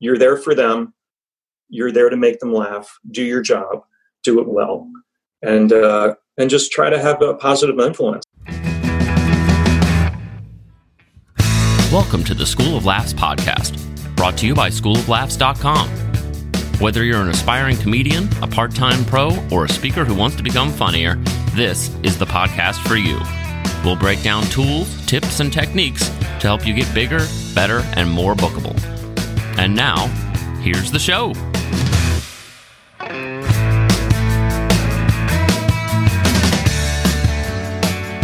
you're there for them. You're there to make them laugh. Do your job. Do it well, and uh, and just try to have a positive influence. Welcome to the School of Laughs podcast, brought to you by SchoolofLaughs.com. Whether you're an aspiring comedian, a part time pro, or a speaker who wants to become funnier, this is the podcast for you. We'll break down tools, tips, and techniques to help you get bigger, better, and more bookable. And now, here's the show.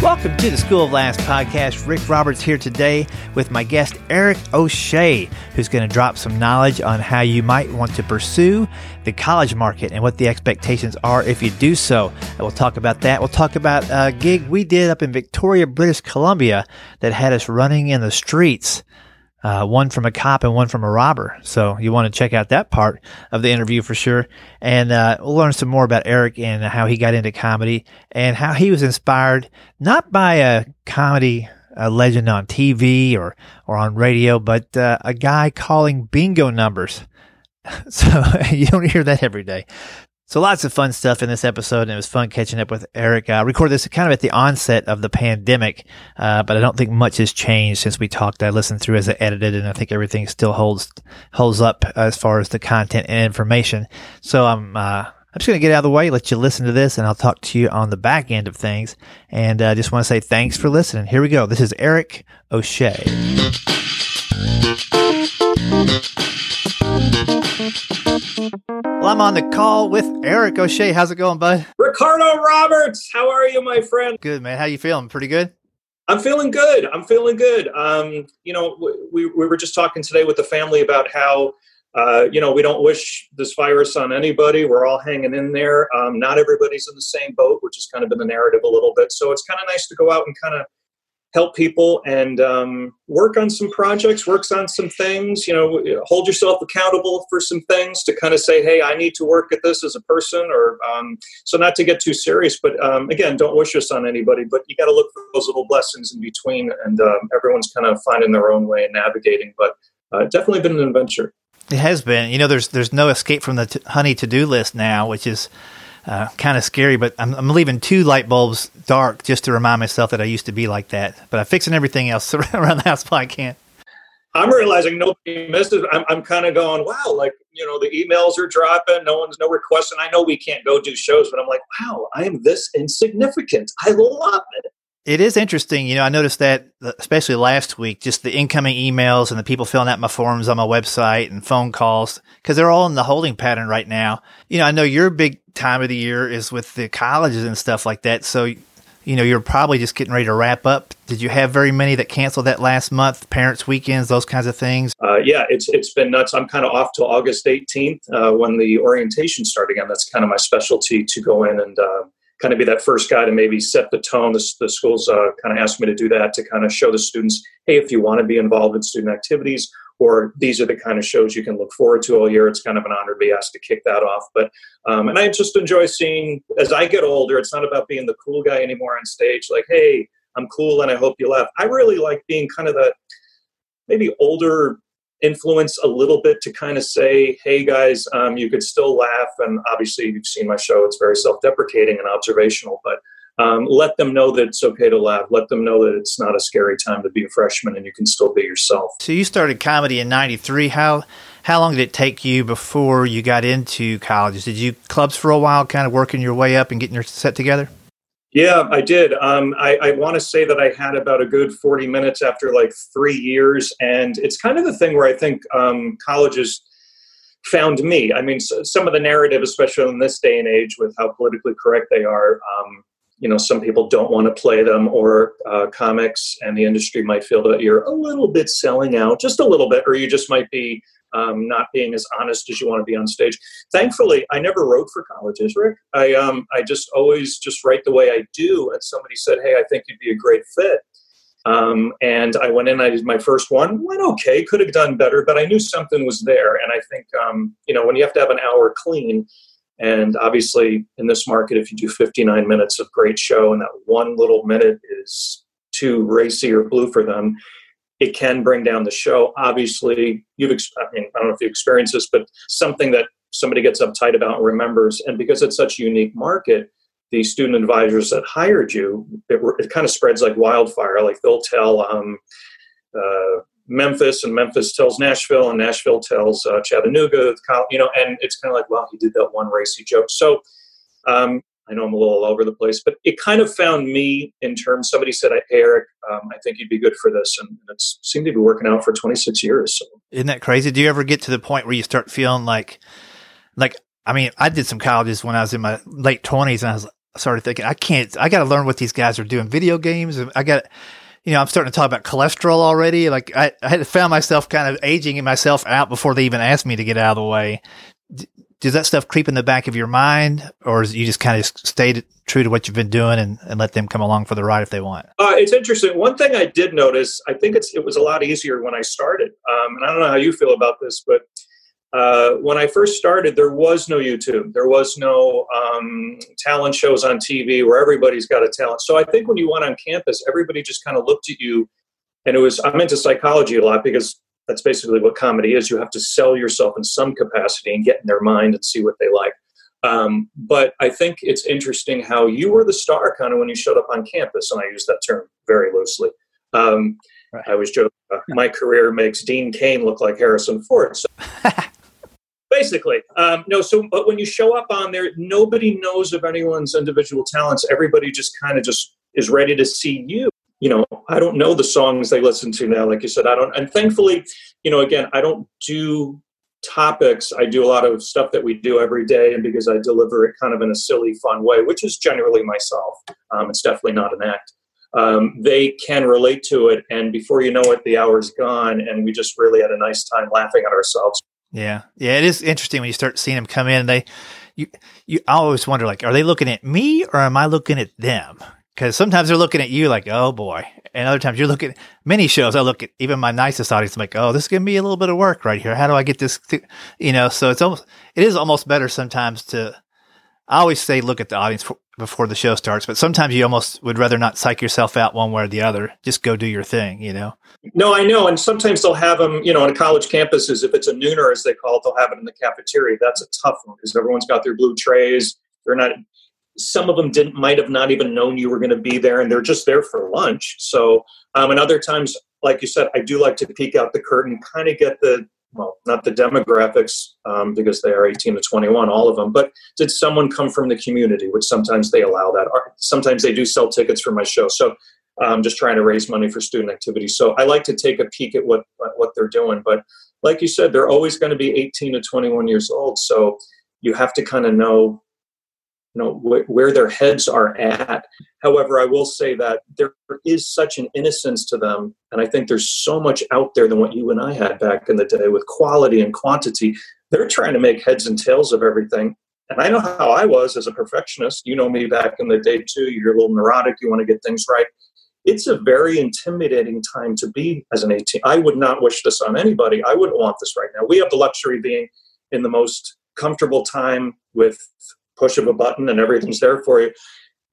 Welcome to the School of Laughs podcast. Rick Roberts here today with my guest Eric O'Shea, who's going to drop some knowledge on how you might want to pursue the college market and what the expectations are if you do so. And we'll talk about that. We'll talk about a gig we did up in Victoria, British Columbia that had us running in the streets uh, one from a cop and one from a robber. So you want to check out that part of the interview for sure. And uh, we'll learn some more about Eric and how he got into comedy and how he was inspired not by a comedy a legend on TV or, or on radio, but uh, a guy calling bingo numbers. So you don't hear that every day. So lots of fun stuff in this episode, and it was fun catching up with Eric. I uh, recorded this kind of at the onset of the pandemic, uh, but I don't think much has changed since we talked. I listened through as I edited, and I think everything still holds holds up as far as the content and information. So I'm uh, I'm just going to get out of the way, let you listen to this, and I'll talk to you on the back end of things. And I uh, just want to say thanks for listening. Here we go. This is Eric O'Shea. Well, I'm on the call with Eric O'Shea. How's it going, bud? Ricardo Roberts, how are you, my friend? Good, man. How you feeling? Pretty good. I'm feeling good. I'm feeling good. Um, you know, we, we were just talking today with the family about how, uh, you know, we don't wish this virus on anybody. We're all hanging in there. Um, not everybody's in the same boat, which has kind of been the narrative a little bit. So it's kind of nice to go out and kind of help people and um, work on some projects, works on some things, you know, hold yourself accountable for some things to kind of say, hey, I need to work at this as a person or um, so not to get too serious, but um, again, don't wish this on anybody, but you got to look for those little blessings in between and um, everyone's kind of finding their own way and navigating, but uh, definitely been an adventure. It has been, you know, there's, there's no escape from the t- honey to-do list now, which is, uh, kind of scary, but I'm, I'm, leaving two light bulbs dark just to remind myself that I used to be like that. But I'm fixing everything else around the house while I can. I'm realizing nobody misses. I'm, I'm kind of going, wow, like, you know, the emails are dropping. No one's no requests. And I know we can't go do shows, but I'm like, wow, I am this insignificant. I love it. It is interesting. You know, I noticed that, especially last week, just the incoming emails and the people filling out my forms on my website and phone calls, because they're all in the holding pattern right now. You know, I know your big time of the year is with the colleges and stuff like that. So, you know, you're probably just getting ready to wrap up. Did you have very many that canceled that last month? Parents' weekends, those kinds of things. Uh, yeah, it's it's been nuts. I'm kind of off till August 18th uh, when the orientation start again. That's kind of my specialty to go in and. Uh, kind of be that first guy to maybe set the tone. The, the schools uh, kind of asked me to do that to kind of show the students, hey, if you want to be involved in student activities, or these are the kind of shows you can look forward to all year. It's kind of an honor to be asked to kick that off. But um, and I just enjoy seeing as I get older. It's not about being the cool guy anymore on stage. Like, hey, I'm cool, and I hope you laugh. I really like being kind of that maybe older influence a little bit to kind of say, hey guys, um, you could still laugh. And obviously, you've seen my show, it's very self deprecating and observational, but um, let them know that it's okay to laugh. Let them know that it's not a scary time to be a freshman and you can still be yourself. So, you started comedy in 93. How, how long did it take you before you got into colleges? Did you clubs for a while, kind of working your way up and getting your set together? Yeah, I did. Um, I, I want to say that I had about a good 40 minutes after like three years. And it's kind of the thing where I think um, colleges found me. I mean, so, some of the narrative, especially in this day and age with how politically correct they are, um, you know, some people don't want to play them, or uh, comics and the industry might feel that you're a little bit selling out, just a little bit, or you just might be um, not being as honest as you want to be on stage. Thankfully, I never wrote for colleges, Rick. I um, I just always just write the way I do. And somebody said, "Hey, I think you'd be a great fit." Um, and I went in. I did my first one. Went okay. Could have done better, but I knew something was there. And I think um, you know when you have to have an hour clean. And obviously, in this market, if you do 59 minutes of great show and that one little minute is too racy or blue for them, it can bring down the show. Obviously, you've I mean I don't know if you experienced this, but something that somebody gets uptight about and remembers, and because it's such a unique market, the student advisors that hired you, it, it kind of spreads like wildfire. Like they'll tell um, uh, Memphis, and Memphis tells Nashville, and Nashville tells uh, Chattanooga. You know, and it's kind of like, well, he did that one racy joke. So um, I know I'm a little all over the place, but it kind of found me in terms. Somebody said, "Hey, Eric, um, I think you'd be good for this," and it's seemed to be working out for 26 years. So. Isn't that crazy? Do you ever get to the point where you start feeling like, like, I mean, I did some colleges when I was in my late 20s, and I was started thinking, I can't, I got to learn what these guys are doing. Video games, and I got, you know, I'm starting to talk about cholesterol already. Like I, I had found myself kind of aging myself out before they even asked me to get out of the way. D- does that stuff creep in the back of your mind, or is you just kind of stay true to what you've been doing and, and let them come along for the ride if they want? Uh, it's interesting. One thing I did notice, I think it's it was a lot easier when I started. Um, and I don't know how you feel about this, but uh, when I first started, there was no YouTube. There was no um, talent shows on TV where everybody's got a talent. So I think when you went on campus, everybody just kind of looked at you. And it was, I'm into psychology a lot because that's basically what comedy is. You have to sell yourself in some capacity and get in their mind and see what they like. Um, but I think it's interesting how you were the star kind of when you showed up on campus. And I use that term very loosely. Um, right. I was joking, uh, my career makes Dean Cain look like Harrison Ford. So basically um, no so but when you show up on there nobody knows of anyone's individual talents. Everybody just kind of just is ready to see you. You know i don't know the songs they listen to now like you said i don't and thankfully you know again i don't do topics. I do a lot of stuff that we do every day and because i deliver it kind of in a silly fun way which is generally myself um, it's definitely not an act. Um, they can relate to it and before you know it the hour's gone and we just really had a nice time laughing at ourselves yeah, yeah, it is interesting when you start seeing them come in. They, you, you I always wonder like, are they looking at me or am I looking at them? Because sometimes they're looking at you like, oh boy, and other times you're looking. Many shows, I look at even my nicest audience. I'm like, oh, this is gonna be a little bit of work right here. How do I get this? You know, so it's almost, it is almost better sometimes to. I always say look at the audience for, before the show starts, but sometimes you almost would rather not psych yourself out one way or the other. Just go do your thing, you know. No, I know, and sometimes they'll have them. You know, on college campuses, if it's a nooner as they call it, they'll have it in the cafeteria. That's a tough one because everyone's got their blue trays. They're not. Some of them didn't might have not even known you were going to be there, and they're just there for lunch. So, um, and other times, like you said, I do like to peek out the curtain, kind of get the well, not the demographics um, because they are 18 to 21, all of them, but did someone come from the community, which sometimes they allow that. Sometimes they do sell tickets for my show. So I'm um, just trying to raise money for student activities. So I like to take a peek at what, what they're doing. But like you said, they're always going to be 18 to 21 years old. So you have to kind of know you know wh- where their heads are at. However i will say that there is such an innocence to them and i think there's so much out there than what you and i had back in the day with quality and quantity. They're trying to make heads and tails of everything and i know how i was as a perfectionist. You know me back in the day too. You're a little neurotic. You want to get things right. It's a very intimidating time to be as an 18 i would not wish this on anybody. I wouldn't want this right now. We have the luxury of being in the most comfortable time with push of a button and everything's there for you.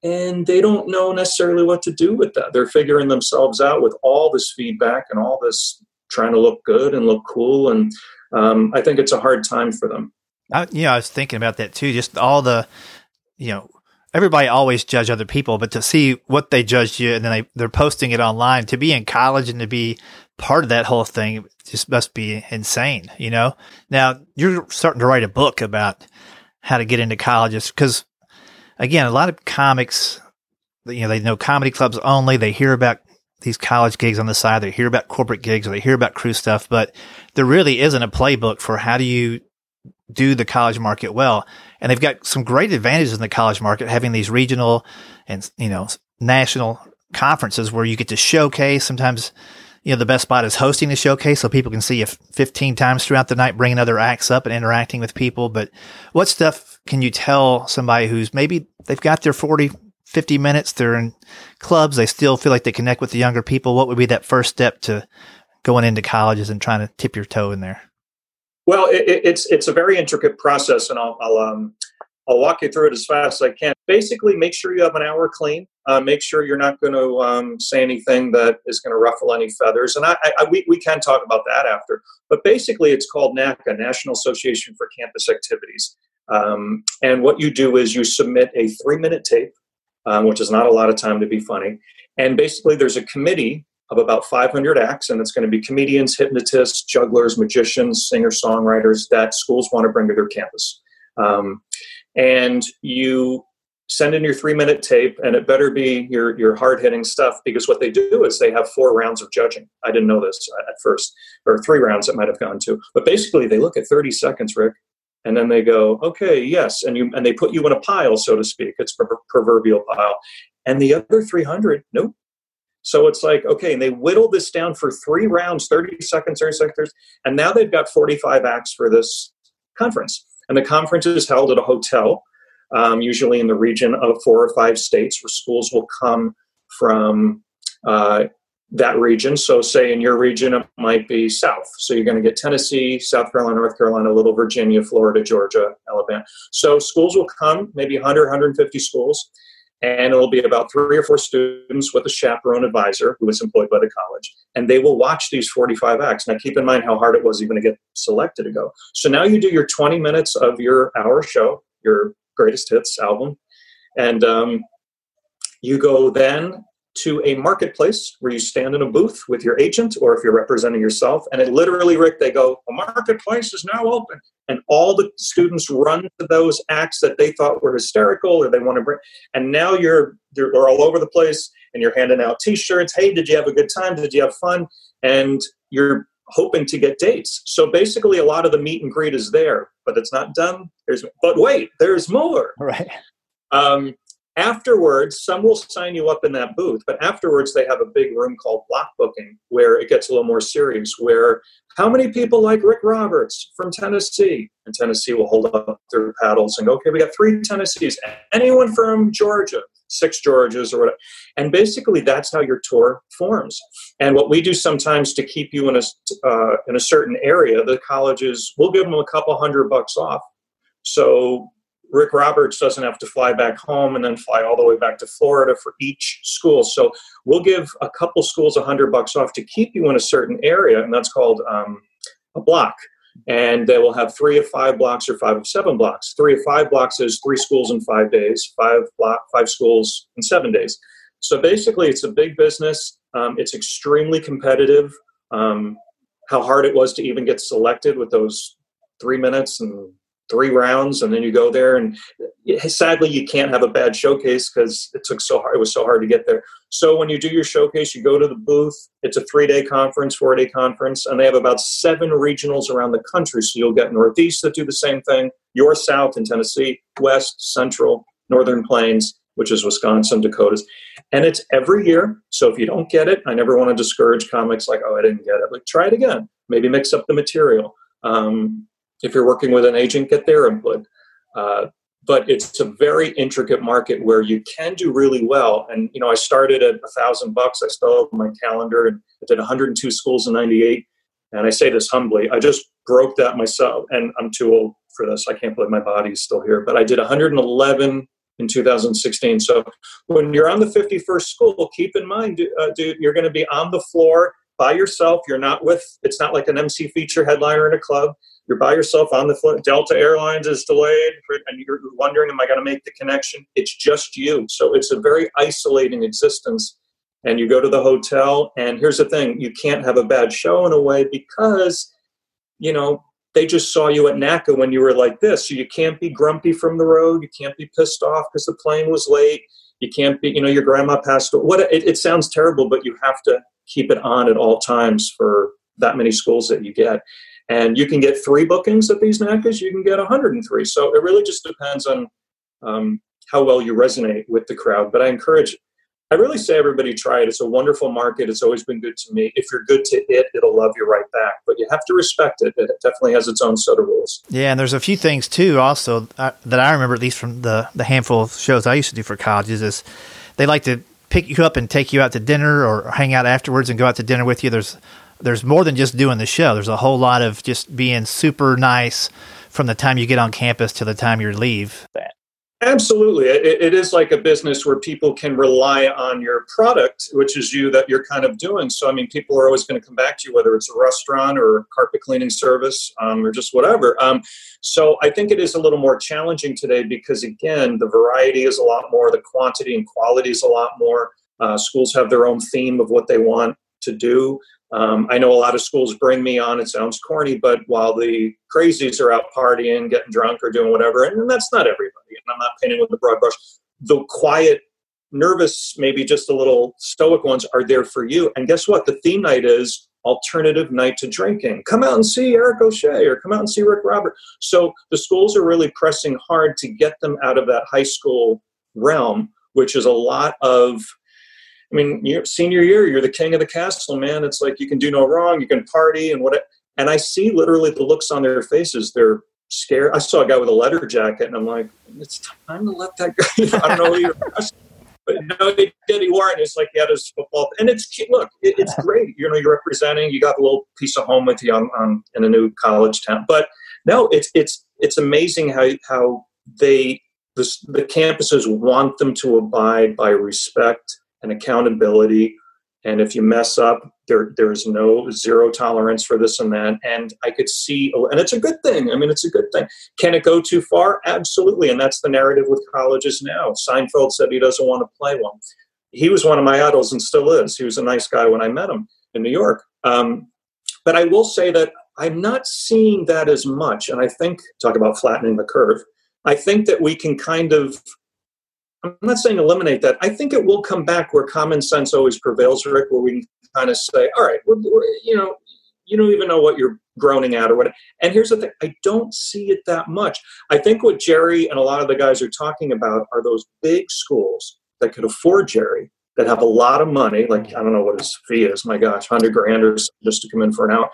And they don't know necessarily what to do with that. They're figuring themselves out with all this feedback and all this trying to look good and look cool. And um, I think it's a hard time for them. I, you know, I was thinking about that too. Just all the, you know, everybody always judge other people, but to see what they judged you and then they, they're posting it online to be in college and to be part of that whole thing just must be insane, you know? Now you're starting to write a book about how to get into colleges because again, a lot of comics, you know, they know comedy clubs only. They hear about these college gigs on the side. They hear about corporate gigs or they hear about crew stuff, but there really isn't a playbook for how do you do the college market well. And they've got some great advantages in the college market, having these regional and, you know, national conferences where you get to showcase sometimes you know, the best spot is hosting the showcase so people can see you 15 times throughout the night, bringing other acts up and interacting with people. But what stuff can you tell somebody who's maybe they've got their 40, 50 minutes, they're in clubs, they still feel like they connect with the younger people? What would be that first step to going into colleges and trying to tip your toe in there? Well, it, it's it's a very intricate process, and I'll, I'll um, I'll walk you through it as fast as I can. Basically, make sure you have an hour clean. Uh, make sure you're not going to um, say anything that is going to ruffle any feathers. And I, I, we, we can talk about that after. But basically, it's called NACA, National Association for Campus Activities. Um, and what you do is you submit a three minute tape, um, which is not a lot of time to be funny. And basically, there's a committee of about 500 acts, and it's going to be comedians, hypnotists, jugglers, magicians, singer songwriters that schools want to bring to their campus. Um, and you send in your three minute tape and it better be your, your hard hitting stuff because what they do is they have four rounds of judging. I didn't know this at first or three rounds it might have gone to. But basically they look at 30 seconds rick and then they go okay yes and you and they put you in a pile so to speak. It's proverbial pile. And the other 300 nope. So it's like okay and they whittle this down for three rounds 30 seconds 30 seconds and now they've got 45 acts for this conference and the conference is held at a hotel, um, usually in the region of four or five states where schools will come from uh, that region. So, say in your region, it might be South. So, you're going to get Tennessee, South Carolina, North Carolina, Little Virginia, Florida, Georgia, Alabama. So, schools will come, maybe 100, 150 schools, and it'll be about three or four students with a chaperone advisor who is employed by the college. And they will watch these 45 acts. Now keep in mind how hard it was even to get selected to go. So now you do your 20 minutes of your hour show your greatest hits album. And um, you go then to a marketplace where you stand in a booth with your agent or if you're representing yourself and it literally rick they go a marketplace is now open. And all the students run to those acts that they thought were hysterical or they want to bring and now you're they're all over the place and you're handing out t-shirts hey did you have a good time? Did you have fun? And you're hoping to get dates. So basically a lot of the meet and greet is there but it's not done. There's but wait there's more. Right. Um, Afterwards, some will sign you up in that booth, but afterwards they have a big room called block booking where it gets a little more serious. Where how many people like Rick Roberts from Tennessee? And Tennessee will hold up their paddles and go, okay, we got three Tennessees. Anyone from Georgia? Six Georgias or whatever. And basically, that's how your tour forms. And what we do sometimes to keep you in a uh, in a certain area, the colleges will give them a couple hundred bucks off. So Rick Roberts doesn't have to fly back home and then fly all the way back to Florida for each school. So we'll give a couple schools a hundred bucks off to keep you in a certain area, and that's called um, a block. And they will have three of five blocks or five of seven blocks. Three of five blocks is three schools in five days. Five block, five schools in seven days. So basically, it's a big business. Um, it's extremely competitive. Um, how hard it was to even get selected with those three minutes and three rounds and then you go there and sadly you can't have a bad showcase because it took so hard it was so hard to get there. So when you do your showcase you go to the booth it's a three day conference four day conference and they have about seven regionals around the country. So you'll get northeast that do the same thing your south in tennessee west central northern plains which is wisconsin dakotas. And it's every year so if you don't get it i never want to discourage comics like oh i didn't get it. Like try it again. Maybe mix up the material. Um, if you're working with an agent, get their input. Uh, but it's a very intricate market where you can do really well. And you know, I started at a thousand bucks. I still have my calendar, and I did 102 schools in '98. And I say this humbly, I just broke that myself, and I'm too old for this. I can't believe my body is still here. But I did 111 in 2016. So when you're on the 51st school, keep in mind, uh, dude, you're going to be on the floor by yourself. You're not with. It's not like an MC feature headliner in a club you're by yourself on the floor. Delta Airlines is delayed, and you're wondering, am I going to make the connection? It's just you. So it's a very isolating existence. And you go to the hotel, and here's the thing you can't have a bad show in a way because, you know, they just saw you at NACA when you were like this. So you can't be grumpy from the road. You can't be pissed off because the plane was late. You can't be, you know, your grandma passed away. What it, it sounds terrible, but you have to keep it on at all times for that many schools that you get. And you can get three bookings at these NACAs, you can get 103. So it really just depends on um, how well you resonate with the crowd. But I encourage, I really say everybody try it. It's a wonderful market. It's always been good to me. If you're good to it, it'll love you right back. But you have to respect it. It definitely has its own set of rules. Yeah, and there's a few things too, also uh, that I remember, at least from the the handful of shows I used to do for colleges, is they like to pick you up and take you out to dinner or hang out afterwards and go out to dinner with you. There's there's more than just doing the show. There's a whole lot of just being super nice from the time you get on campus to the time you leave. That Absolutely. It, it is like a business where people can rely on your product, which is you that you're kind of doing. So, I mean, people are always going to come back to you, whether it's a restaurant or carpet cleaning service um, or just whatever. Um, so, I think it is a little more challenging today because, again, the variety is a lot more, the quantity and quality is a lot more. Uh, schools have their own theme of what they want to do. Um, I know a lot of schools bring me on. It sounds corny, but while the crazies are out partying, getting drunk, or doing whatever, and that's not everybody, and I'm not painting with a broad brush. The quiet, nervous, maybe just a little stoic ones are there for you. And guess what? The theme night is alternative night to drinking. Come out and see Eric O'Shea or come out and see Rick Robert. So the schools are really pressing hard to get them out of that high school realm, which is a lot of I mean, your senior year, you're the king of the castle, man. It's like you can do no wrong, you can party and what. And I see literally the looks on their faces. They're scared. I saw a guy with a leather jacket, and I'm like, it's time to let that go. I don't know who you're. But no, he did. He wore it. It's like he had his football, and it's look, it, it's great. You know, you're representing. You got a little piece of home with you on, on in a new college town. But no, it's it's it's amazing how how they the, the campuses want them to abide by respect and accountability. And if you mess up, there there's no zero tolerance for this and that. And I could see, and it's a good thing. I mean, it's a good thing. Can it go too far? Absolutely. And that's the narrative with colleges now. Seinfeld said he doesn't want to play one. He was one of my idols and still is. He was a nice guy when I met him in New York. Um, but I will say that I'm not seeing that as much. And I think, talk about flattening the curve, I think that we can kind of I'm not saying eliminate that. I think it will come back where common sense always prevails, Rick, where we can kind of say, all right, we're, we're, you know, you don't even know what you're groaning at or what. And here's the thing I don't see it that much. I think what Jerry and a lot of the guys are talking about are those big schools that could afford Jerry, that have a lot of money, like I don't know what his fee is, my gosh, 100 grand or just to come in for an hour.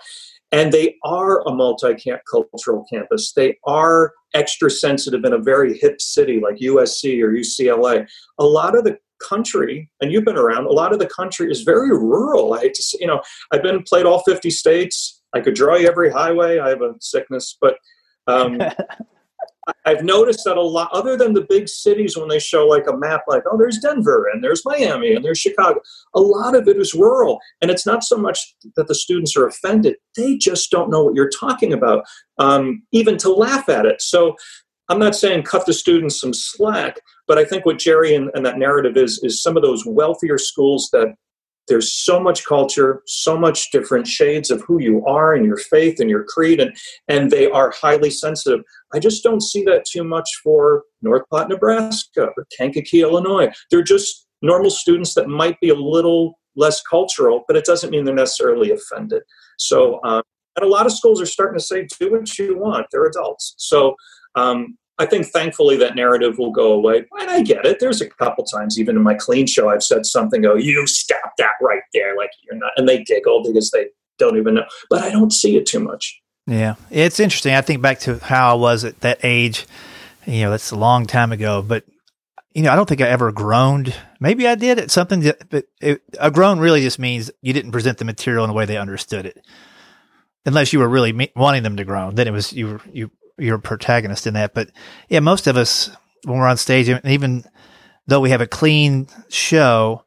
And they are a multicultural campus. They are extra sensitive in a very hip city like USC or UCLA. A lot of the country, and you've been around, a lot of the country is very rural. I hate to say, you know, I've been played all 50 states. I could draw you every highway. I have a sickness, but um, I've noticed that a lot, other than the big cities, when they show like a map, like, oh, there's Denver and there's Miami and there's Chicago, a lot of it is rural. And it's not so much that the students are offended, they just don't know what you're talking about, um, even to laugh at it. So I'm not saying cut the students some slack, but I think what Jerry and, and that narrative is, is some of those wealthier schools that there's so much culture so much different shades of who you are and your faith and your creed and and they are highly sensitive. I just don't see that too much for north platte nebraska or kankakee illinois. They're just normal students that might be a little less cultural but it doesn't mean they're necessarily offended. So um, and a lot of schools are starting to say do what you want they're adults. So um, I think thankfully that narrative will go away. And I get it. There's a couple times, even in my clean show, I've said something, go, you stop that right there. Like you're not, and they giggle because they don't even know. But I don't see it too much. Yeah. It's interesting. I think back to how I was at that age. You know, that's a long time ago, but you know, I don't think I ever groaned. Maybe I did at something, that, but it, a groan really just means you didn't present the material in a way they understood it. Unless you were really me- wanting them to groan, then it was you. You you're protagonist in that. But yeah, most of us when we're on stage, even though we have a clean show,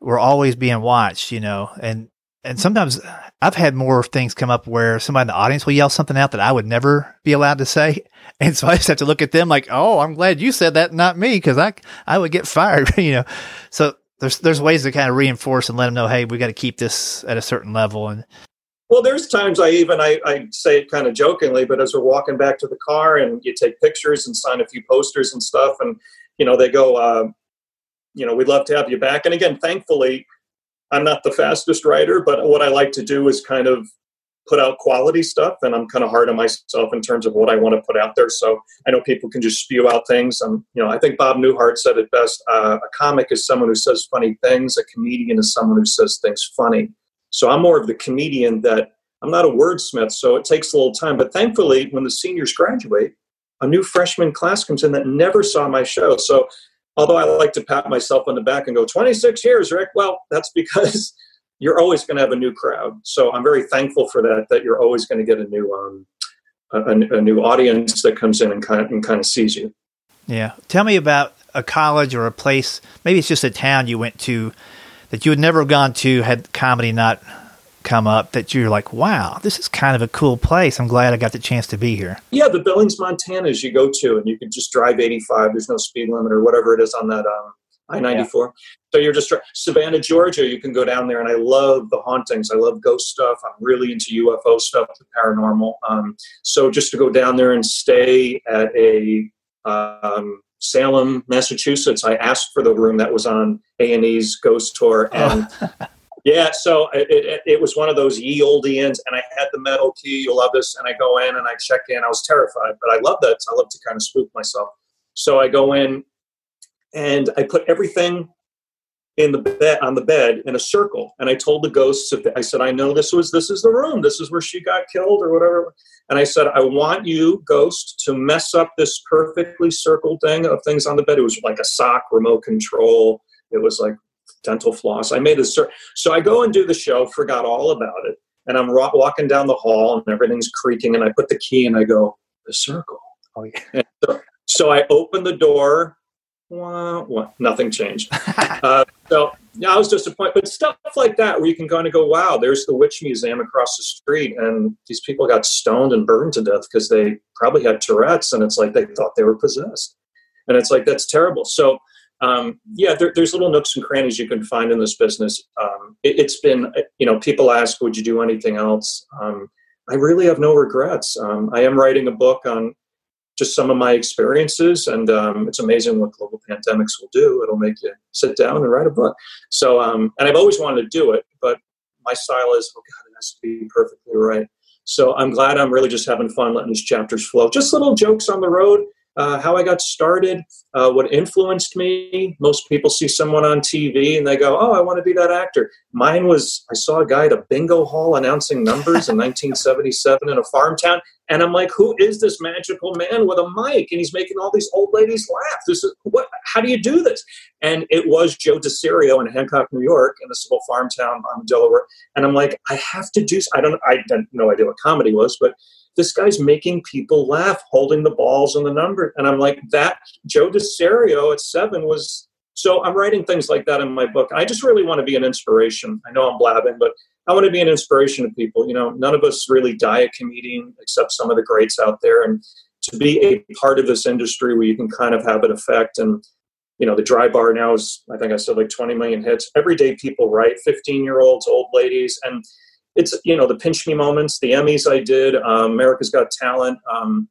we're always being watched, you know, and and sometimes I've had more things come up where somebody in the audience will yell something out that I would never be allowed to say. And so I just have to look at them like, oh, I'm glad you said that, not me, because I, I would get fired, you know. So there's there's ways to kind of reinforce and let them know, hey, we got to keep this at a certain level. And well, there's times I even I, I say it kind of jokingly, but as we're walking back to the car and you take pictures and sign a few posters and stuff, and you know they go, uh, you know, we'd love to have you back. And again, thankfully, I'm not the fastest writer, but what I like to do is kind of put out quality stuff, and I'm kind of hard on myself in terms of what I want to put out there. So I know people can just spew out things. And you know, I think Bob Newhart said it best: uh, a comic is someone who says funny things. A comedian is someone who says things funny. So I'm more of the comedian that I'm not a wordsmith, so it takes a little time. But thankfully, when the seniors graduate, a new freshman class comes in that never saw my show. So although I like to pat myself on the back and go, 26 years, Rick, well, that's because you're always going to have a new crowd. So I'm very thankful for that, that you're always going to get a new um, a, a, new audience that comes in and kind of, and kind of sees you. Yeah. Tell me about a college or a place, maybe it's just a town you went to that you had never gone to had comedy not come up that you're like, wow, this is kind of a cool place. I'm glad I got the chance to be here. Yeah, the Billings, Montana is you go to, and you can just drive 85. There's no speed limit or whatever it is on that um, I 94. Yeah. So you're just Savannah, Georgia. You can go down there, and I love the hauntings. I love ghost stuff. I'm really into UFO stuff, the paranormal. Um, so just to go down there and stay at a um, Salem, Massachusetts, I asked for the room that was on A and E's Ghost Tour, oh. and oh. yeah, so it, it, it, was one of those ye olde inns, and I had the metal key. You'll love this, and I go in and I check in. I was terrified, but I love that. I love to kind of spook myself. So I go in, and I put everything in the bed on the bed in a circle. And i told the ghosts i said i know this was this is the room. This is where she got killed or whatever. And i said i want you ghost to mess up this perfectly circled thing of things on the bed. It was like a sock remote control. It was like dental floss. I made a cir- so i go and do the show forgot all about it. And i'm ro- walking down the hall and everything's creaking and i put the key and i go the circle. Oh yeah. So, so i open the door wah, wah, nothing changed. uh, so yeah, I was disappointed. But stuff like that, where you can kind of go, "Wow, there's the witch museum across the street," and these people got stoned and burned to death because they probably had Tourette's, and it's like they thought they were possessed, and it's like that's terrible. So. Um, yeah, there, there's little nooks and crannies you can find in this business. Um, it, has been, you know, people ask, would you do anything else? Um, I really have no regrets. Um, I am writing a book on just some of my experiences. And um, it's amazing what global pandemics will do. It'll make you sit down and write a book. So, um, and I've always wanted to do it, but my style is, oh God, it has to be perfectly right. So I'm glad I'm really just having fun letting these chapters flow. Just little jokes on the road uh, how I got started, uh, what influenced me. Most people see someone on TV and they go, "Oh, I want to be that actor." Mine was I saw a guy at a bingo hall announcing numbers in 1977 in a farm town, and I'm like, "Who is this magical man with a mic?" And he's making all these old ladies laugh. This is what? How do you do this? And it was Joe DeCerio in Hancock, New York, in this little farm town on Delaware. And I'm like, I have to do. I don't. I had no idea what comedy was, but this guy's making people laugh, holding the balls and the number. And I'm like, that Joe DeCerio at seven was. So I'm writing things like that in my book. I just really want to be an inspiration. I know I'm blabbing, but I want to be an inspiration to people. You know, none of us really die a comedian except some of the greats out there. And to be a part of this industry where you can kind of have an effect and you know the dry bar now is i think i said like 20 million hits everyday people write 15 year olds old ladies and it's you know the pinch me moments, the Emmys I did, um, America's Got Talent, um,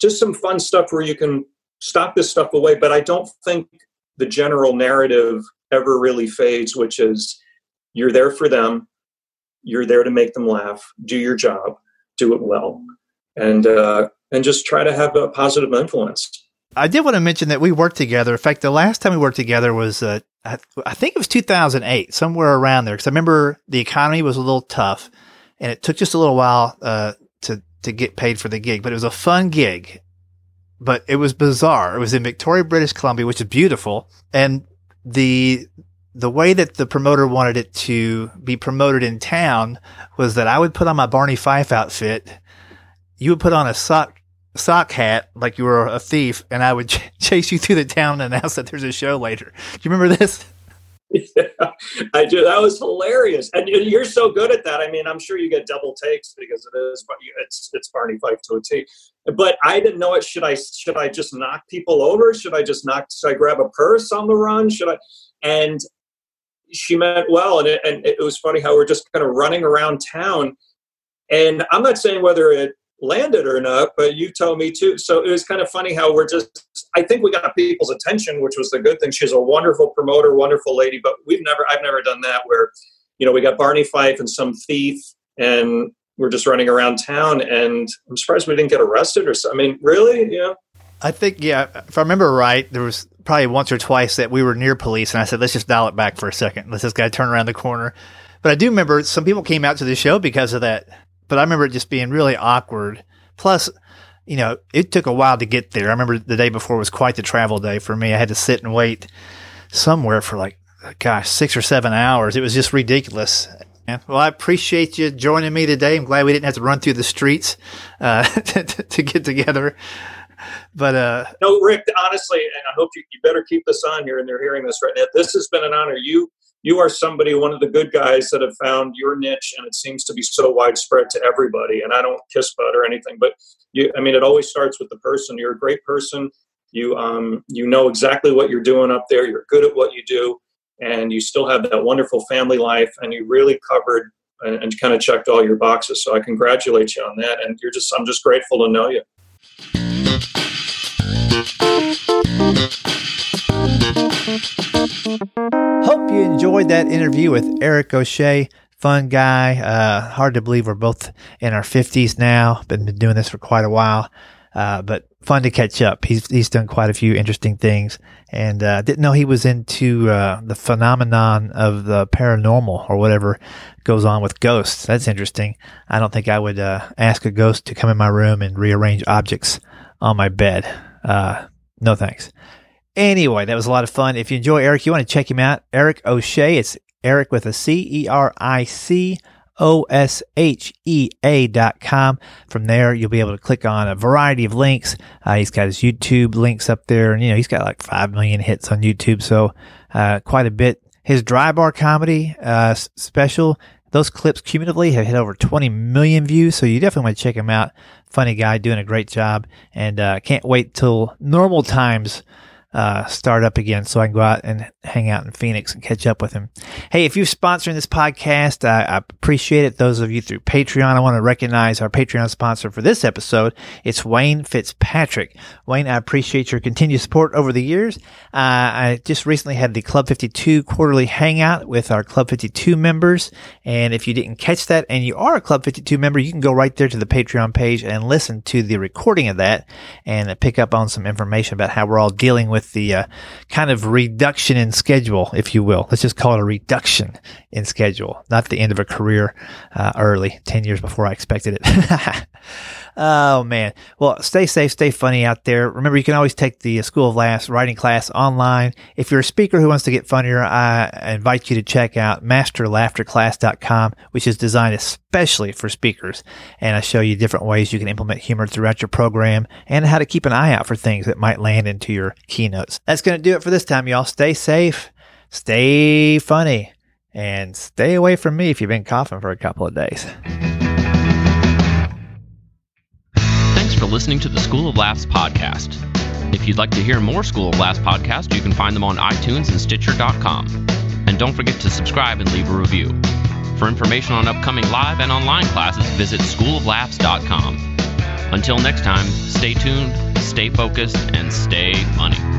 just some fun stuff where you can stop this stuff away. But I don't think the general narrative ever really fades, which is you're there for them, you're there to make them laugh, do your job, do it well, and uh, and just try to have a positive influence. I did want to mention that we worked together. In fact, the last time we worked together was uh, I, I think it was 2008, somewhere around there. Because I remember the economy was a little tough, and it took just a little while uh, to to get paid for the gig. But it was a fun gig, but it was bizarre. It was in Victoria, British Columbia, which is beautiful, and the the way that the promoter wanted it to be promoted in town was that I would put on my Barney Fife outfit, you would put on a sock sock hat like you were a thief, and I would ch- chase you through the town and announce that there's a show later. Do you remember this? Yeah, I do. That was hilarious, and you're so good at that. I mean, I'm sure you get double takes because it is, but it's it's Barney Fife to a T. But I didn't know it. Should I should I just knock people over? Should I just knock? Should I grab a purse on the run? Should I? And she meant well, and it, and it was funny how we're just kind of running around town. And I'm not saying whether it landed or not, but you told me too. So it was kind of funny how we're just, I think we got people's attention, which was the good thing. She's a wonderful promoter, wonderful lady, but we've never, I've never done that where, you know, we got Barney Fife and some thief and we're just running around town and I'm surprised we didn't get arrested or something. I mean, really? Yeah. I think, yeah, if I remember right, there was probably once or twice that we were near police and I said, let's just dial it back for a second. Let this guy turn around the corner. But I do remember some people came out to the show because of that but I remember it just being really awkward. Plus, you know, it took a while to get there. I remember the day before was quite the travel day for me. I had to sit and wait somewhere for like, gosh, six or seven hours. It was just ridiculous. Well, I appreciate you joining me today. I'm glad we didn't have to run through the streets uh, to, get together. but uh, no, Rick. Honestly, and I hope you, you better keep this on here, and they're hearing this right now. This has been an honor. You you are somebody, one of the good guys that have found your niche, and it seems to be so widespread to everybody. And I don't kiss butt or anything, but you, I mean, it always starts with the person. You're a great person. You um you know exactly what you're doing up there. You're good at what you do, and you still have that wonderful family life, and you really covered and, and kind of checked all your boxes. So I congratulate you on that, and you're just I'm just grateful to know you. Hope you enjoyed that interview with Eric O'Shea. Fun guy. Uh, hard to believe we're both in our 50s now. Been doing this for quite a while. Uh, but fun to catch up. He's he's done quite a few interesting things, and uh, didn't know he was into uh, the phenomenon of the paranormal or whatever goes on with ghosts. That's interesting. I don't think I would uh, ask a ghost to come in my room and rearrange objects on my bed. Uh, no thanks. Anyway, that was a lot of fun. If you enjoy Eric, you want to check him out. Eric O'Shea. It's Eric with a C E R I C O S H E A dot com. From there, you'll be able to click on a variety of links. Uh, he's got his YouTube links up there, and you know he's got like five million hits on YouTube, so uh, quite a bit. His dry bar comedy uh, special, those clips cumulatively have hit over 20 million views, so you definitely want to check him out. Funny guy, doing a great job, and uh, can't wait till normal times uh, start up again so I can go out and hang out in Phoenix and catch up with him. Hey, if you're sponsoring this podcast, I, I, appreciate it. Those of you through Patreon, I want to recognize our Patreon sponsor for this episode. It's Wayne Fitzpatrick. Wayne, I appreciate your continued support over the years. Uh, I just recently had the Club 52 quarterly hangout with our Club 52 members. And if you didn't catch that and you are a Club 52 member, you can go right there to the Patreon page and listen to the recording of that and pick up on some information about how we're all dealing with with the uh, kind of reduction in schedule, if you will. Let's just call it a reduction in schedule, not the end of a career uh, early, 10 years before I expected it. Oh man. Well, stay safe, stay funny out there. Remember, you can always take the School of Laughs writing class online. If you're a speaker who wants to get funnier, I invite you to check out masterlaughterclass.com, which is designed especially for speakers. And I show you different ways you can implement humor throughout your program and how to keep an eye out for things that might land into your keynotes. That's going to do it for this time, y'all. Stay safe, stay funny, and stay away from me if you've been coughing for a couple of days. For listening to the School of Laughs podcast. If you'd like to hear more School of Laughs podcasts, you can find them on iTunes and Stitcher.com. And don't forget to subscribe and leave a review. For information on upcoming live and online classes, visit schooloflaughs.com. Until next time, stay tuned, stay focused, and stay funny.